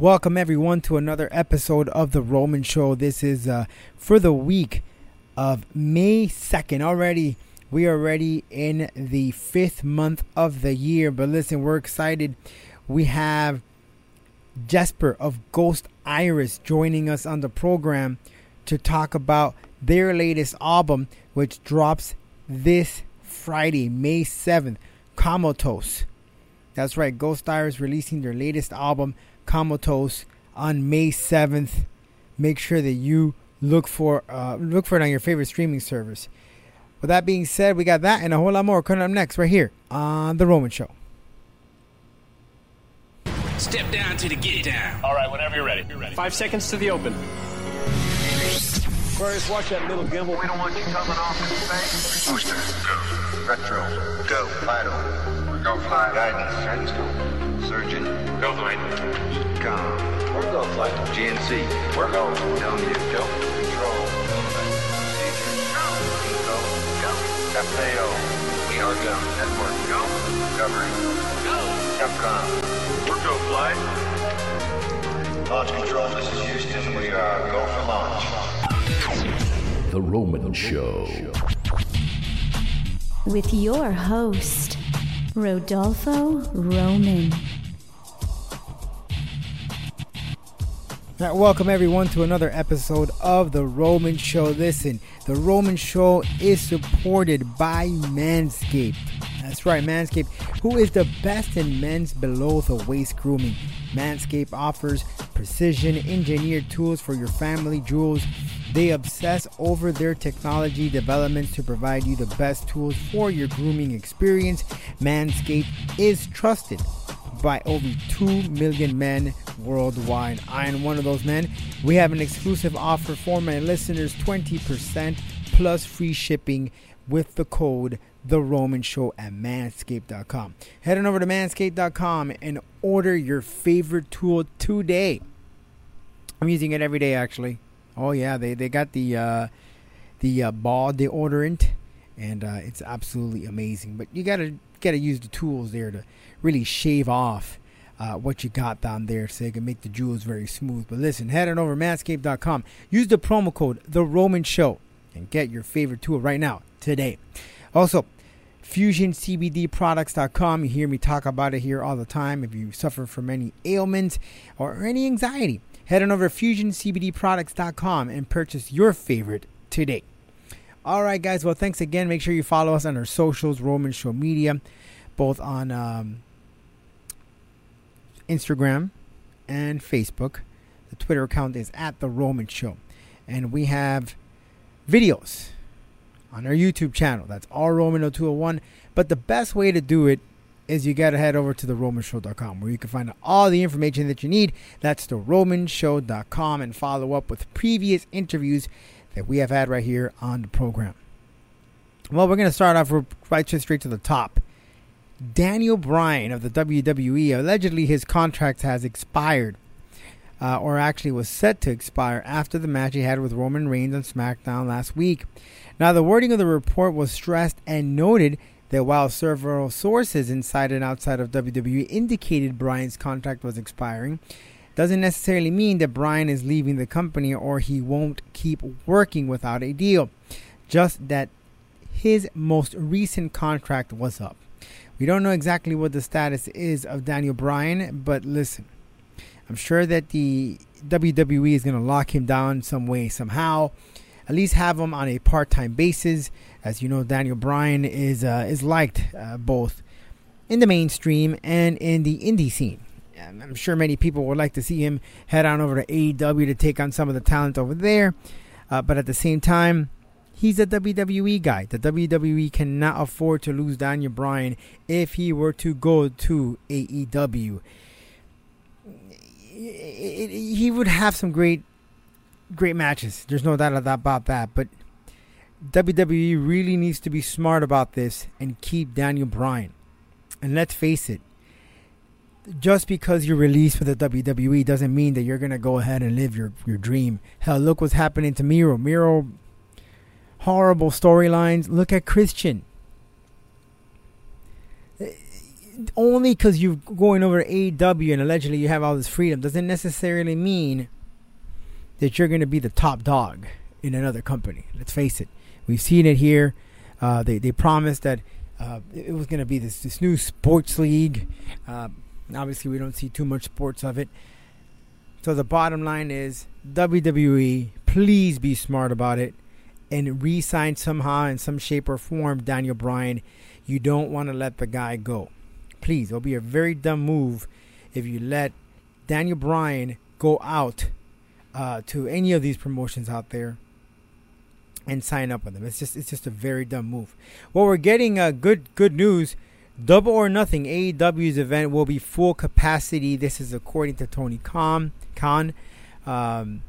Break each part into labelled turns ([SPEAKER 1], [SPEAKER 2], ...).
[SPEAKER 1] Welcome everyone to another episode of the Roman Show. This is uh, for the week of May 2nd. Already, we are already in the fifth month of the year. But listen, we're excited. We have Jesper of Ghost Iris joining us on the program to talk about their latest album, which drops this Friday, May 7th, Comatose. That's right, Ghost Iris releasing their latest album, Comatose, on May 7th. Make sure that you look for uh, look for it on your favorite streaming service. With that being said, we got that and a whole lot more coming up next right here on The Roman Show.
[SPEAKER 2] Step down to the get down.
[SPEAKER 3] All right, whenever you're ready. You're ready.
[SPEAKER 4] Five seconds to the open.
[SPEAKER 3] Aquarius, watch that little gimbal.
[SPEAKER 5] We don't want you coming off in space. Booster, go. Retro, go. Vital, go fly. Guidance, guidance, go. Surgeon, go flight. Com, we're go flight. GNC, we're go. Down you, go. Control, procedure, go. Go, go. FAO, we are go. Network, go. Discovery, go. Capcom, we're go flight. Launch control, this is Houston. We are go for launch.
[SPEAKER 6] The Roman Show.
[SPEAKER 7] with your host, Rodolfo Roman.
[SPEAKER 1] Welcome everyone to another episode of the Roman Show. Listen, the Roman Show is supported by Manscaped. That's right, Manscaped, who is the best in men's below the waist grooming. Manscaped offers precision engineered tools for your family jewels. They obsess over their technology developments to provide you the best tools for your grooming experience. Manscaped is trusted by over 2 million men worldwide. I am one of those men. We have an exclusive offer for my listeners 20% plus free shipping with the code The Roman Show at manscaped.com. Head on over to manscaped.com and order your favorite tool today. I'm using it every day actually. Oh yeah, they, they got the uh, the uh, ball deodorant and uh, it's absolutely amazing. But you gotta gotta use the tools there to really shave off uh, what you got down there so they can make the jewels very smooth. But listen, head on over manscaped.com. Use the promo code The Roman Show and get your favorite tool right now today. Also, FusionCBDProducts.com. You hear me talk about it here all the time. If you suffer from any ailments or any anxiety, head on over to FusionCBDProducts.com and purchase your favorite today. All right, guys. Well, thanks again. Make sure you follow us on our socials, Roman Show Media, both on um, Instagram and Facebook. The Twitter account is at The Roman Show. And we have videos on our YouTube channel. That's R Roman 0201. But the best way to do it is you got to head over to theromanshow.com where you can find all the information that you need. That's theromanshow.com and follow up with previous interviews that we have had right here on the program. Well, we're going to start off right straight to the top. Daniel Bryan of the WWE, allegedly his contract has expired, uh, or actually was set to expire after the match he had with Roman Reigns on SmackDown last week. Now, the wording of the report was stressed and noted that while several sources inside and outside of WWE indicated Bryan's contract was expiring, doesn't necessarily mean that Bryan is leaving the company or he won't keep working without a deal. Just that his most recent contract was up. We don't know exactly what the status is of Daniel Bryan, but listen, I'm sure that the WWE is going to lock him down some way, somehow. At least have him on a part-time basis. As you know, Daniel Bryan is uh, is liked uh, both in the mainstream and in the indie scene. I'm sure many people would like to see him head on over to AEW to take on some of the talent over there. Uh, but at the same time, he's a WWE guy. The WWE cannot afford to lose Daniel Bryan if he were to go to AEW. He would have some great, great matches. There's no doubt about that. But WWE really needs to be smart about this and keep Daniel Bryan. And let's face it, just because you're released with the WWE doesn't mean that you're gonna go ahead and live your, your dream. Hell, look what's happening to Miro. Miro, horrible storylines. Look at Christian. only because you're going over to AEW and allegedly you have all this freedom doesn't necessarily mean that you're going to be the top dog in another company. Let's face it. We've seen it here. Uh, they they promised that uh, it was going to be this this new sports league. Uh, obviously, we don't see too much sports of it. So the bottom line is WWE, please be smart about it and re-sign somehow in some shape or form Daniel Bryan. You don't want to let the guy go. Please, it'll be a very dumb move if you let Daniel Bryan go out uh, to any of these promotions out there and sign up with them. It's just it's just a very dumb move. Well, we're getting uh, good good news. Double or Nothing AEW's event will be full capacity. This is according to Tony Khan. Khan. Um,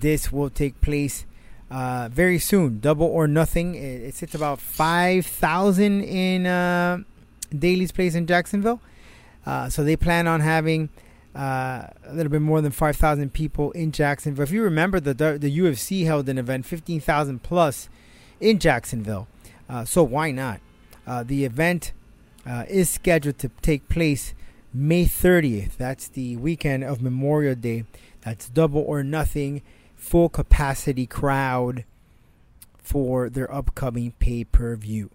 [SPEAKER 1] this will take place uh, very soon. Double or Nothing. It, it sits about five thousand in uh, Daily's Place in Jacksonville. Uh, so they plan on having uh, a little bit more than 5,000 people in Jacksonville. If you remember, the the UFC held an event 15,000 plus in Jacksonville. Uh, so why not? Uh, the event is scheduled to take place May 30th. That's the weekend of Memorial Day. That's double or nothing, full capacity crowd for their upcoming pay per view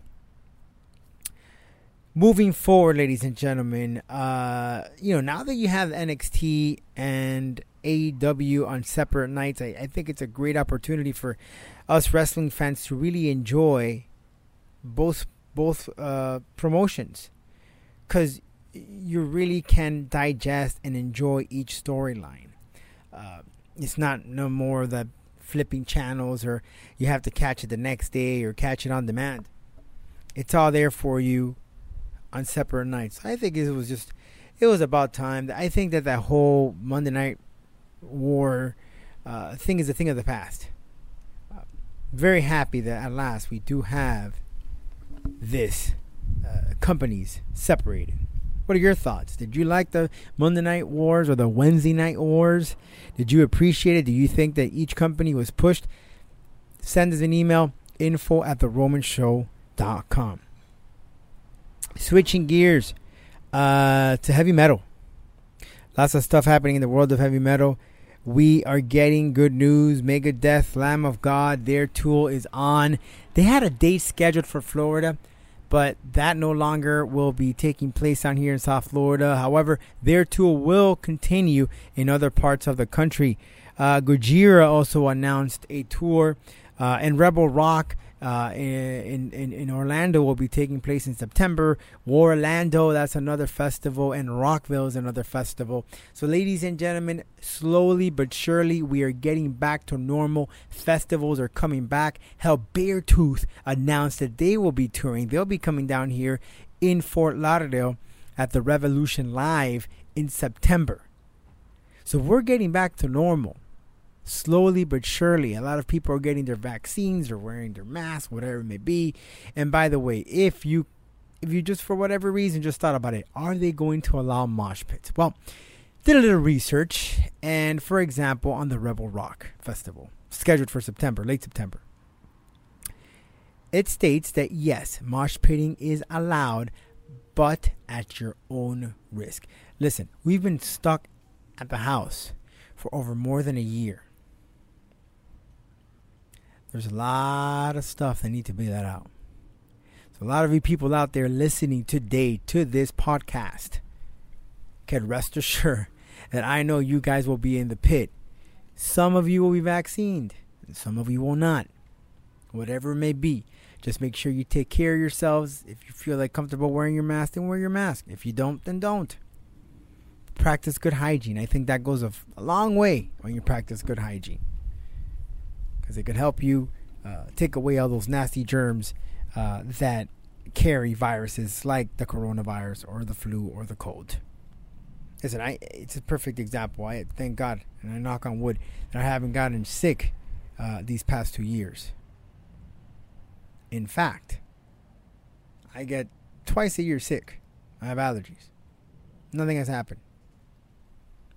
[SPEAKER 1] moving forward, ladies and gentlemen, uh, you know, now that you have NXT and AEW on separate nights, I, I, think it's a great opportunity for us wrestling fans to really enjoy both both uh, promotions, because you really can digest and enjoy each storyline. Uh, it's not no more the flipping channels or you have to catch it the next day or catch it on demand. It's all there for you on separate nights. I think it was just it was about time. I think that that whole Monday Night War uh, thing is a thing of the past. Uh, very happy that at last we do have this uh, companies separated. What are your thoughts? Did you like the Monday Night Wars or the Wednesday Night Wars? Did you appreciate it? Do you think that each company was pushed? Send us an email info at theromanshow.com. Switching gears uh, to heavy metal. Lots of stuff happening in the world of heavy metal. We are getting good news. Megadeth, Lamb of God, their tour is on. They had a date scheduled for Florida, but that no longer will be taking place down here in South Florida. However, their tour will continue in other parts of the country. Uh, also announced a tour, uh, and Rebel Rock uh, in, in in Orlando will be taking place in September. Warlando, that's another festival, and Rockville is another festival. So, ladies and gentlemen, slowly but surely, we are getting back to normal. Festivals are coming back. Hell, Beartooth announced that they will be touring. They'll be coming down here in Fort Lauderdale at the Revolution Live in September. So, we're getting back to normal slowly but surely. A lot of people are getting their vaccines or wearing their masks, whatever it may be. And by the way, if you if you just for whatever reason just thought about it, are they going to allow mosh pits? Well, did a little research, and for example, on the Rebel Rock Festival, scheduled for September, late September, it states that yes, mosh pitting is allowed, but at your own risk. Listen, we've been stuck at the house for over more than a year. There's a lot of stuff that need to be let out. So a lot of you people out there listening today to this podcast can rest assured that I know you guys will be in the pit. Some of you will be vaccinated, and some of you will not. Whatever it may be, just make sure you take care of yourselves. If you feel like comfortable wearing your mask, then wear your mask. If you don't, then don't. Practice good hygiene. I think that goes a, a long way when you practice good hygiene because it can help you uh, take away all those nasty germs uh, that carry viruses like the coronavirus or the flu or the cold. Listen, I it's a perfect example. I thank God and I knock on wood that I haven't gotten sick uh, these past two years. In fact, I get twice a year sick. I have allergies. Nothing has happened,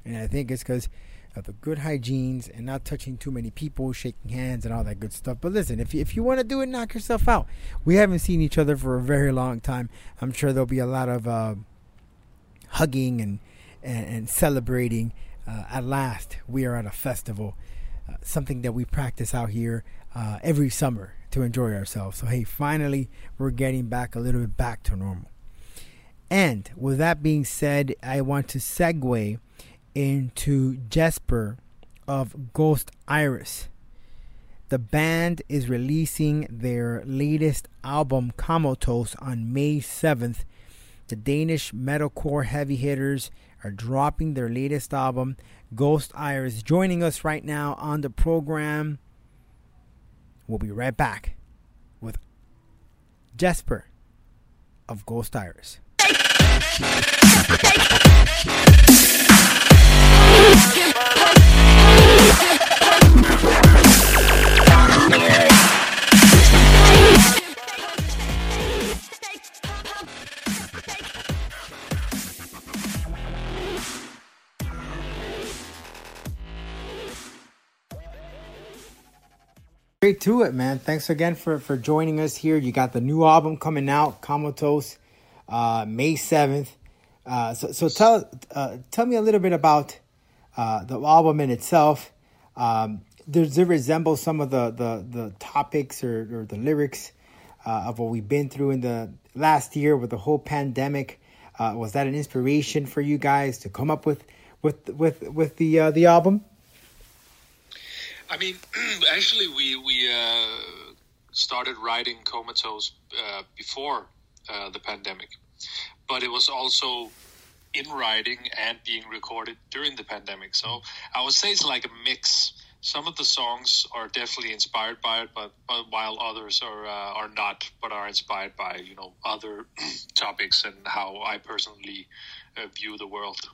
[SPEAKER 1] and I think it's because of the good hygienes and not touching too many people, shaking hands and all that good stuff. But listen, if you, if you want to do it, knock yourself out. We haven't seen each other for a very long time. I'm sure there'll be a lot of uh, hugging and and, and celebrating. Uh, at last, we are at a festival, uh, something that we practice out here uh, every summer to enjoy ourselves. So hey, finally, we're getting back a little bit back to normal. And with that being said, I want to segue into Jesper of Ghost Iris. The band is releasing their latest album, Comatose, on May 7th. The Danish metalcore heavy hitters are dropping their latest album, Ghost Iris. Joining us right now on the program. We'll be right back with Jesper of Ghost Iris. Straight to it, man. Thanks again for, for joining us here. You got the new album coming out, Comatose, uh, May 7th. Uh, so, so tell uh, tell me a little bit about uh, the album in itself. Um, does it resemble some of the, the, the topics or, or the lyrics uh, of what we've been through in the last year with the whole pandemic? Uh, was that an inspiration for you guys to come up with with with with the uh, the album?
[SPEAKER 4] I mean, actually, we we uh, started writing Comatose uh, before the pandemic, but it was also in writing and being recorded during the pandemic. So I would say it's like a mix. Some of the songs are definitely inspired by it, but, but while others are uh, are not, but are inspired by you know other topics and how I personally uh, view the world. So,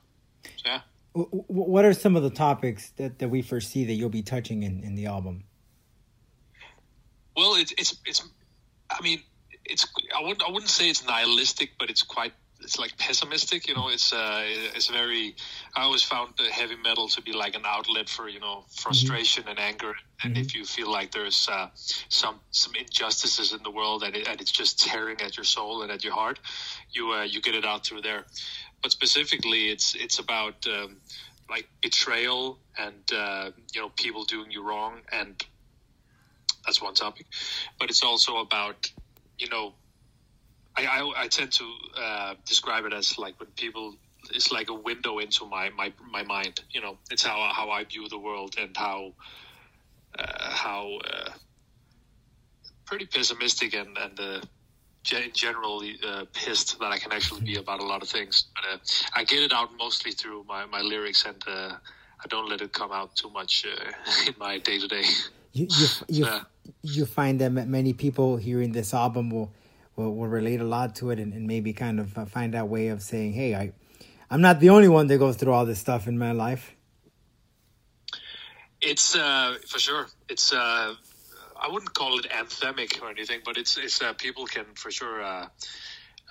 [SPEAKER 4] yeah.
[SPEAKER 1] What are some of the topics that, that we foresee that you'll be touching in, in the album?
[SPEAKER 4] Well, it's it's it's. I mean, it's. I wouldn't. I wouldn't say it's nihilistic, but it's quite. It's like pessimistic. You know, it's uh, it's very. I always found the heavy metal to be like an outlet for you know frustration and anger. And if you feel like there's uh, some some injustices in the world and, it, and it's just tearing at your soul and at your heart, you uh, you get it out through there. But specifically, it's it's about um, like betrayal and uh, you know people doing you wrong and that's one topic. But it's also about, you know, I, I, I tend to uh, describe it as like when people, it's like a window into my, my, my mind. You know, it's how, how I view the world and how, uh, how uh, pretty pessimistic and, and uh, gen- generally uh, pissed that I can actually be about a lot of things. But uh, I get it out mostly through my, my lyrics and uh, I don't let it come out too much uh, in my day to day.
[SPEAKER 1] You you you, you find that many people hearing this album will will, will relate a lot to it and, and maybe kind of uh, find that way of saying, "Hey, I I'm not the only one that goes through all this stuff in my life."
[SPEAKER 4] It's uh, for sure. It's uh, I wouldn't call it anthemic or anything, but it's it's uh, people can for sure uh,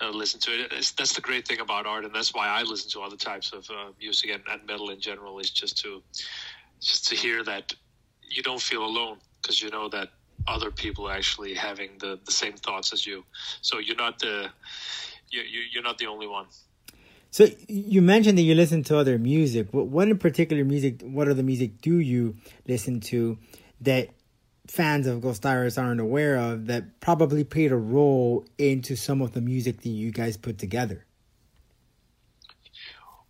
[SPEAKER 4] uh, listen to it. It's, that's the great thing about art, and that's why I listen to other types of uh, music and, and metal in general. Is just to just to hear that you don't feel alone because you know that other people actually having the, the same thoughts as you. So you're not the you, you you're not the only one.
[SPEAKER 1] So you mentioned that you listen to other music. What what in particular music? What other music do you listen to that fans of Ghost Iris aren't aware of that probably played a role into some of the music that you guys put together?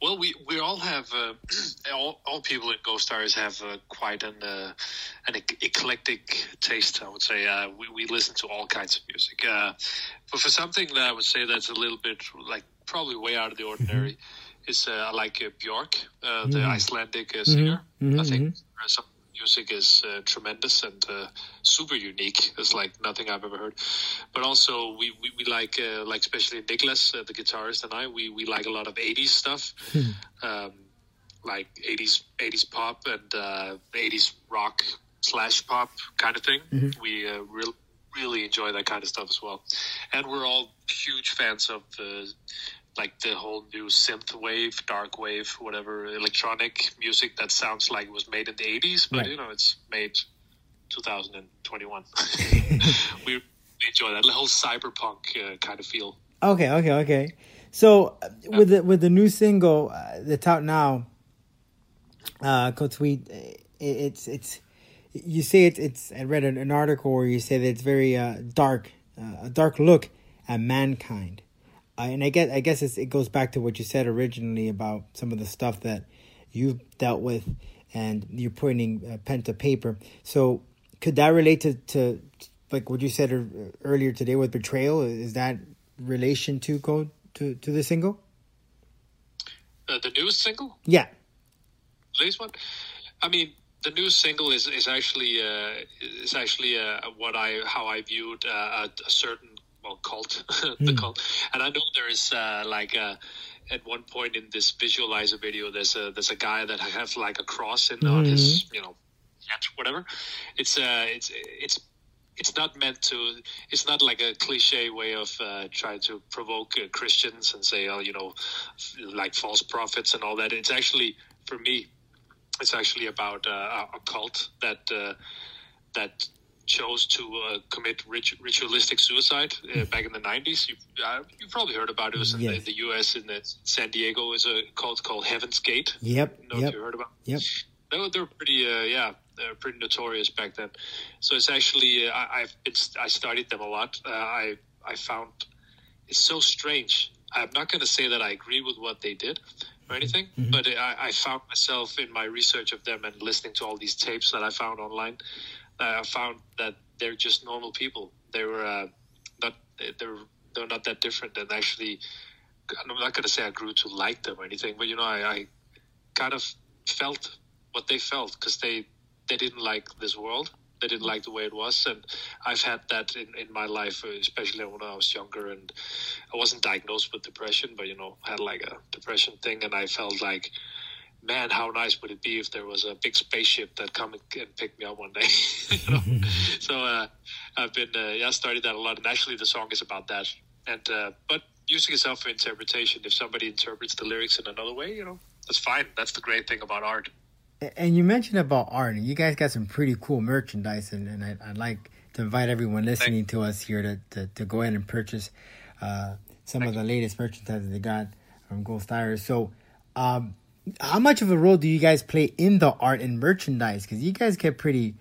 [SPEAKER 4] Well, we, we all have uh, all, all people in Ghost Iris have uh, quite an uh, an ec- eclectic taste. I would say uh, we we listen to all kinds of music. Uh, but for something that I would say that's a little bit like probably way out of the ordinary is uh, I like uh, Bjork, uh, the Icelandic uh, singer. I think her some music is uh, tremendous and uh, super unique. It's like nothing I've ever heard. But also we we, we like uh, like especially Nicholas, uh, the guitarist, and I we we like a lot of '80s stuff. um, like 80s 80s pop and uh, 80s rock slash pop kind of thing. We uh, real, really enjoy that kind of stuff as well. And we're all huge fans of uh, like the whole new synth wave, dark wave, whatever electronic music that sounds like it was made in the '80s, but
[SPEAKER 1] Right.
[SPEAKER 4] you know it's made 2021. we enjoy that the whole cyberpunk uh, kind of feel.
[SPEAKER 1] Okay, okay, okay. So uh, with the with the new single uh, that's out now, uh, Code Sweet, uh, it, it's it's you say it's it's. I read an, an article where you say that it's very uh, dark, uh, a dark look at mankind, uh, and I guess I guess it's, it goes back to what you said originally about some of the stuff that you've dealt with, and you're putting uh, pen to paper. So could that relate to to like what you said ear- earlier today with betrayal? Is that relation to code to to the single?
[SPEAKER 4] Uh, the newest single,
[SPEAKER 1] Yeah.
[SPEAKER 4] This one. I mean, the new single is is actually uh, is actually uh, what I how I viewed uh, a, a certain well cult, the cult, and I know there is uh, like uh at one point in this visualizer video, there's a there's a guy that has like a cross in on his you know hat, whatever. It's uh it's it's. It's not meant to. It's not like a cliche way of uh, trying to provoke uh, Christians and say, "Oh, you know, like false prophets and all that." It's actually, for me, it's actually about uh, a a cult that uh, that chose to uh, commit rit- ritualistic suicide uh, back in the 90s. You, uh, you've probably heard about it. It was in, the,
[SPEAKER 1] Yes.
[SPEAKER 4] the U.S. in the, San Diego is a cult called Heaven's Gate.
[SPEAKER 1] Yep.
[SPEAKER 4] I
[SPEAKER 1] Yep.
[SPEAKER 4] you heard about.
[SPEAKER 1] Yep.
[SPEAKER 4] They were, they were pretty, uh, yeah, they were pretty notorious back then. So it's actually, uh, I, I've been, I studied them a lot. Uh, I, I found it's so strange. I'm not going to say that I agree with what they did or anything, but I, I found myself in my research of them and listening to all these tapes that I found online. I found that they're just normal people. They were uh, not, they're, they're not that different. And actually, I'm not to say I grew to like them or anything, but you know, I, I kind of felt what they felt because they they didn't like this world. They didn't like the way it was, and I've had that in, in my life, uh, especially when I was younger. And I wasn't diagnosed with depression, but you know, I had like a depression thing, and I felt like, man, how nice would it be if there was a big spaceship that come and, pick me up one day? you know? so uh, I've been uh, yeah, I studied that a lot, and actually the song is about that. And uh, but using yourself for interpretation, if somebody interprets the lyrics in another way, you know, that's fine. That's the great thing about art.
[SPEAKER 1] And you mentioned about art, and you guys got some pretty cool merchandise, and, and I, I'd like to invite everyone listening to us here to, to, to go ahead and purchase uh, some of the latest merchandise that they got from Ghost Iris. So, um, how much of a role do you guys play in the art and merchandise? Because you guys get pretty,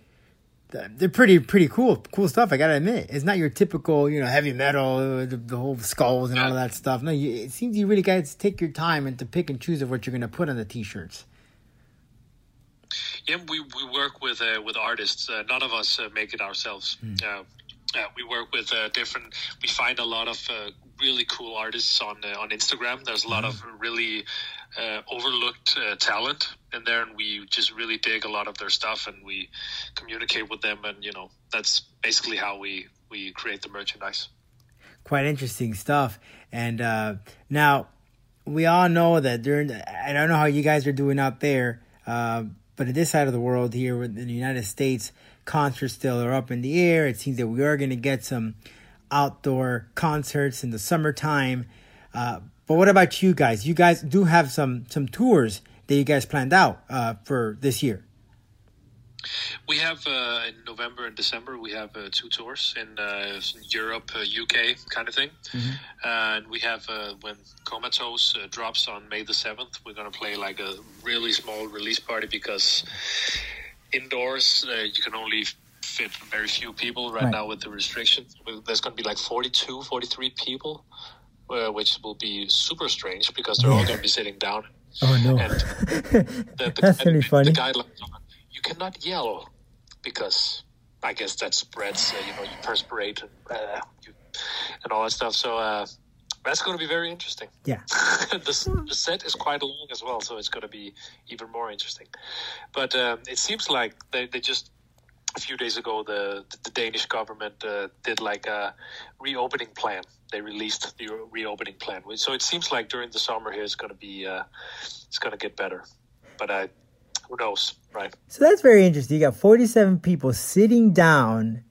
[SPEAKER 1] they're pretty pretty cool cool stuff. I gotta admit, it's not your typical you know heavy metal, the, the whole skulls and all of that stuff. No, you, it seems you really guys take your time and to pick and choose of what you're gonna put on the t-shirts.
[SPEAKER 4] Yeah, we, we work with uh, with artists. Uh, none of us uh, make it ourselves. Uh, uh, we work with uh, different. We find a lot of uh, really cool artists on uh, on Instagram. There's a lot of really uh, overlooked uh, talent in there, and we just really dig a lot of their stuff, and we communicate with them, and you know that's basically how we we create the merchandise.
[SPEAKER 1] quite interesting stuff. And uh, now we all know that during the, I don't know how you guys are doing out there, uh, but in this side of the world here in the United States, concerts still are up in the air. It seems that we are going to get some outdoor concerts in the summertime. Uh, but what about you guys? You guys do have some some tours that you guys planned out uh, for this year.
[SPEAKER 4] We have uh, in November and December we have uh, two tours in uh, Europe, uh, UK kind of thing, and we have uh, when Comatose uh, drops on May the seventh, we're gonna play like a really small release party because indoors uh, you can only fit very few people right,
[SPEAKER 1] Right.
[SPEAKER 4] now with the restrictions. There's gonna be like 42, 43 people, uh, which will be super strange because they're all gonna be sitting down
[SPEAKER 1] Oh no,
[SPEAKER 4] and the, the,
[SPEAKER 1] That's really funny.
[SPEAKER 4] The guidelines are you cannot yell because I guess that spreads. Uh, you know, you perspirate and, uh, you, and all that stuff. So uh, that's going to be very interesting.
[SPEAKER 1] yeah.
[SPEAKER 4] the, the set is quite long as well, so it's going to be even more interesting. But um, it seems like they, they just a few days ago the the Danish government uh, did like a reopening plan. They released the reopening plan, so it seems like during the summer here it's going to be uh, it's going to get better. But uh, who knows, right?
[SPEAKER 1] So that's very interesting. You got 47 people sitting down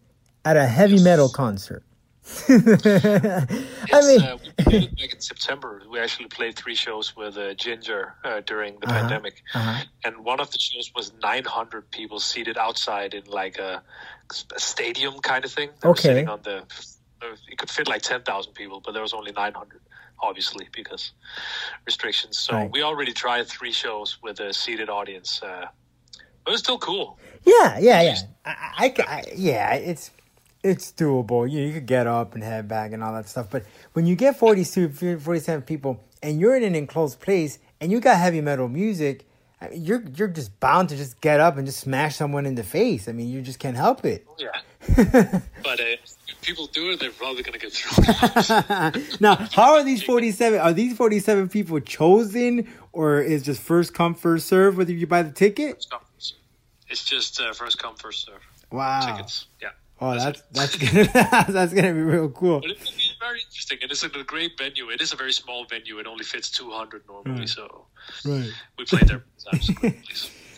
[SPEAKER 1] at a heavy metal concert. I mean,
[SPEAKER 4] uh, we it back in September. We actually played three shows with uh, Ginger uh, during the
[SPEAKER 1] Uh-huh,
[SPEAKER 4] pandemic,
[SPEAKER 1] uh-huh.
[SPEAKER 4] and one of the shows was 900 people seated outside in like a, a stadium kind of thing. They
[SPEAKER 1] Okay.
[SPEAKER 4] on the, it could fit like 10,000 people, but there was only 900, obviously because restrictions. So
[SPEAKER 1] Right.
[SPEAKER 4] we already tried three shows with a seated audience. Uh, it was still cool.
[SPEAKER 1] yeah, yeah, yeah. I, I, I- yeah, it's it's doable. You, know, you could get up and head back and all that stuff. But when you get 42, 47 people and you're in an enclosed place and you got heavy metal music, I mean, you're you're just bound to just get up and just smash someone in the face. I mean, you just can't help it.
[SPEAKER 4] Yeah. but uh, if people do it, they're probably going to get thrown.
[SPEAKER 1] now, how are these 47? Are these 47 people chosen or is just first come, first serve whether you buy the ticket?
[SPEAKER 4] It's just uh, first come, first serve.
[SPEAKER 1] Wow.
[SPEAKER 4] Tickets. Yeah.
[SPEAKER 1] Oh, that's that's gonna that's gonna be real cool.
[SPEAKER 4] But it will be very interesting. And it's a great venue. It is a very small venue. It only fits 200 normally. So
[SPEAKER 1] Right.
[SPEAKER 4] we played there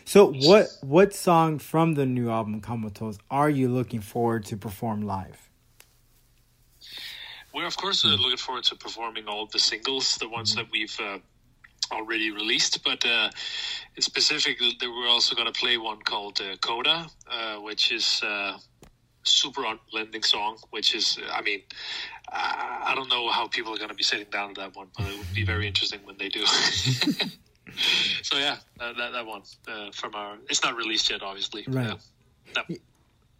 [SPEAKER 1] So, what what song from the new album Comatose are you looking forward to perform live?
[SPEAKER 4] We're, of course, uh, looking forward to performing all the singles, the ones that we've uh, already released. But uh, in specific, we're also going to play one called uh, Coda, uh, which is uh, super unblending song. Which is, I mean, I don't know how people are going to be sitting down to that one, but it would be very interesting when they do. so yeah, uh, that that one uh, from our. It's not released yet, obviously.
[SPEAKER 1] Right.
[SPEAKER 4] Uh, no.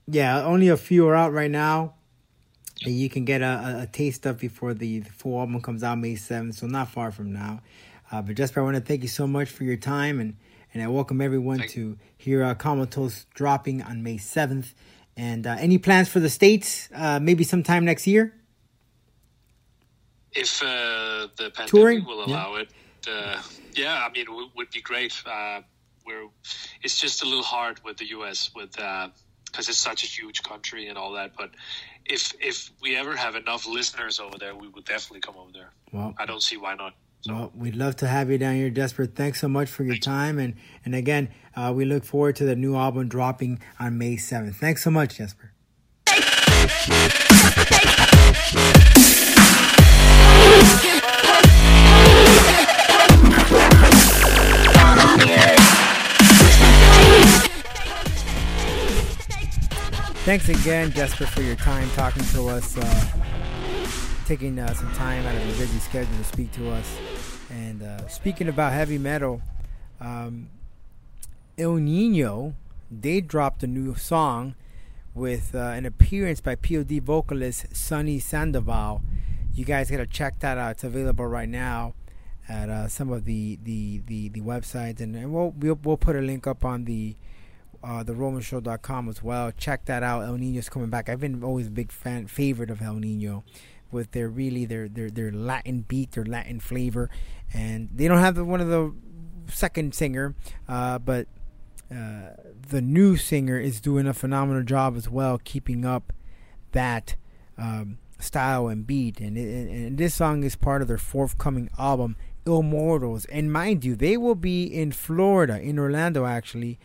[SPEAKER 1] Yeah, only a few are out right now. And you can get a, a, a taste of before the, the full album comes out May 7th, so not far from now. Uh, but Jesper, I want to thank you so much for your time, and, and I welcome everyone
[SPEAKER 4] Thank
[SPEAKER 1] to hear uh, Comatose dropping on May 7th. And uh, any plans for the States, uh, maybe sometime next year?
[SPEAKER 4] if uh, the pandemic
[SPEAKER 1] Touring?
[SPEAKER 4] will
[SPEAKER 1] Yeah.
[SPEAKER 4] allow it. Uh, yeah, I mean, it would be great. Uh, we're, it's just a little hard with the U.S. with because it's such a huge country and all that. But if if we ever have enough listeners over there, we would definitely come over there.
[SPEAKER 1] Well,
[SPEAKER 4] I don't see why not. So
[SPEAKER 1] Well, we'd love to have you down here, Jesper. Thanks so much for your time, and and again, uh, we look forward to the new album dropping on May seventh. Thanks so much, Jesper. Thanks again, Jesper, for your time talking to us, uh, taking uh, some time out of your busy schedule to speak to us. And uh, speaking about heavy metal, um, Ill Niño, they dropped a new song with uh, an appearance by POD vocalist Sonny Sandoval. You guys gotta check that out. It's available right now at uh, some of the, the, the, the websites, and, and we'll, we'll we'll put a link up on the uh, the romanshow.com as well. Check that out. Ill Niño's coming back. I've been always a big fan favorite of Ill Niño with their really their their their Latin beat, their Latin flavor, and they don't have the, one of the second singer, uh, but uh, the new singer is doing a phenomenal job as well, keeping up that um, style and beat. And, it, and this song is part of their forthcoming album, Immortals. And mind you, they will be in Florida, in Orlando actually,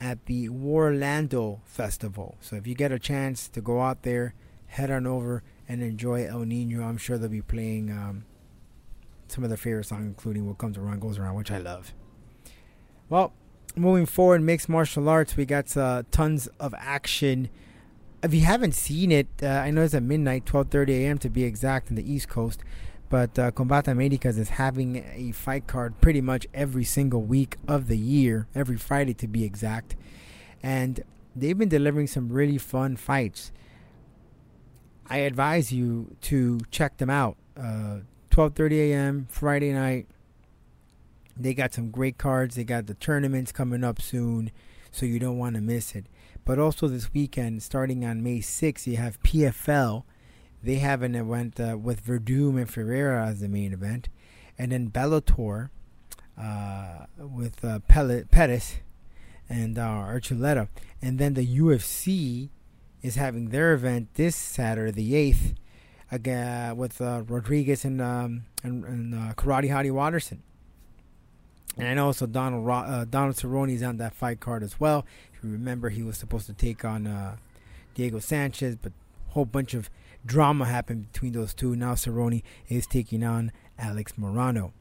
[SPEAKER 1] at the Warlando Festival. So if you get a chance to go out there, head on over and enjoy Ill Niño. I'm sure they'll be playing um, some of their favorite songs, including What Comes Around Goes Around, which I love. Well, moving forward, mixed martial arts, we got uh, tons of action. If you haven't seen it, uh, I know it's at midnight, 12:30 a.m. to be exact, in the East Coast. But uh, Combate Americas is having a fight card pretty much every single week of the year, every Friday to be exact. And they've been delivering some really fun fights. I advise you to check them out. Uh, 12:30 a.m. Friday night. They got some great cards. They got the tournaments coming up soon, so you don't want to miss it. But also this weekend, starting on May 6th, you have PFL. They have an event uh, with Werdum and Ferreira as the main event, and then Bellator uh, with uh, Pettis and uh, Archuleta, and then the UFC is having their event this Saturday, the eighth, again with uh, Rodriguez and um, and, and uh, Karate Hottie Waterson. And I know also Donald Ro- uh, Donald Cerrone is on that fight card as well. If you remember, he was supposed to take on uh, Diego Sanchez, but a whole bunch of drama happened between those two. Now Cerrone is taking on Alex Morono.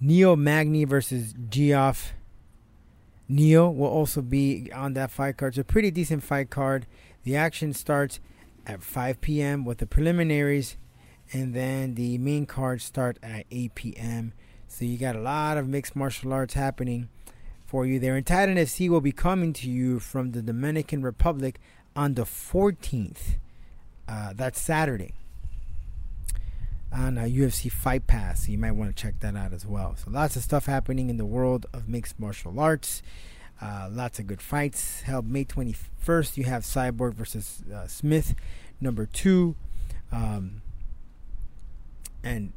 [SPEAKER 1] Neil Magny versus Geoff Neal will also be on that fight card. It's a pretty decent fight card. The action starts at 5 p.m. with the preliminaries, and then the main cards start at 8 p.m. So you got a lot of mixed martial arts happening for you there. And Titan FC will be coming to you from the Dominican Republic on the 14th. Uh, that's Saturday on uh, UFC Fight Pass. So you might want to check that out as well. So lots of stuff happening in the world of mixed martial arts. Uh, lots of good fights. Held May 21st, you have Cyborg versus uh, Smith, number two. Um, and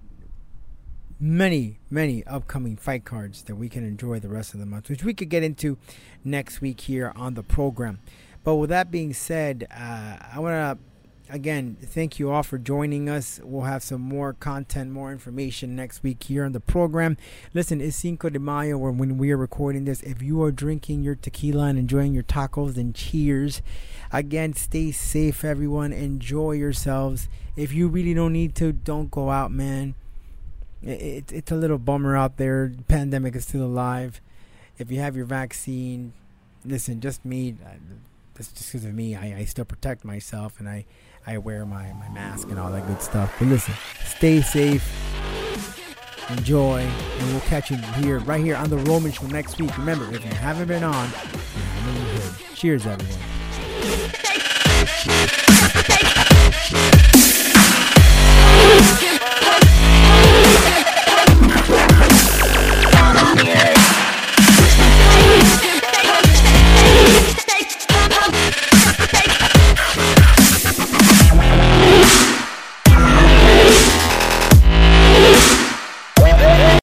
[SPEAKER 1] many, many upcoming fight cards that we can enjoy the rest of the month, which we could get into next week here on the program. But with that being said, uh, I want to again, thank you all for joining us. We'll have some more content, more information next week here on the program. Listen, it's Cinco de Mayo or when we are recording this. If you are drinking your tequila and enjoying your tacos, then cheers. Again, stay safe, everyone. Enjoy yourselves. If you really don't need to, don't go out, man. It, it's a little bummer out there. The pandemic is still alive. If you have your vaccine, listen, just me. Uh, that's Just because of me, I, I still protect myself and I I wear my, my mask and all that good stuff. But listen, stay safe, enjoy, and we'll catch you here, right here on the Roman Show next week. Remember, if you haven't been on, cheers, everyone.